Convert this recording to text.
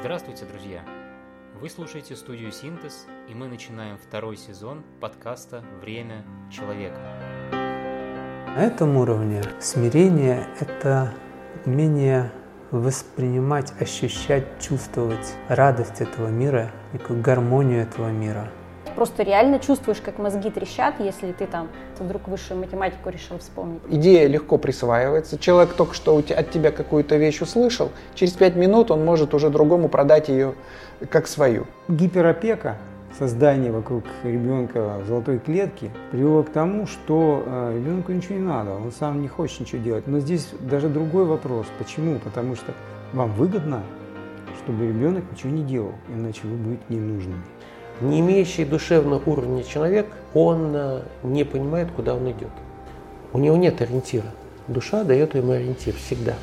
Здравствуйте, друзья! Вы слушаете студию «Синтез», и мы начинаем второй сезон подкаста «Время человека». На этом уровне смирение – это умение воспринимать, ощущать, чувствовать радость этого мира, некую гармонию этого мира – Просто реально чувствуешь, как мозги трещат, если ты там вдруг высшую математику решил вспомнить. Идея легко присваивается. Человек только что от тебя какую-то вещь услышал, через пять минут он может уже другому продать ее как свою. Гиперопека создание вокруг ребенка в золотой клетке привело к тому, что э, ребенку ничего не надо, он сам не хочет ничего делать. Но здесь даже другой вопрос. Почему? Потому что вам выгодно, чтобы ребенок ничего не делал, иначе вы будете ненужными. Не имеющий душевного уровня человек, он э, не понимает, куда он идет. У него нет ориентира. Душа дает ему ориентир всегда.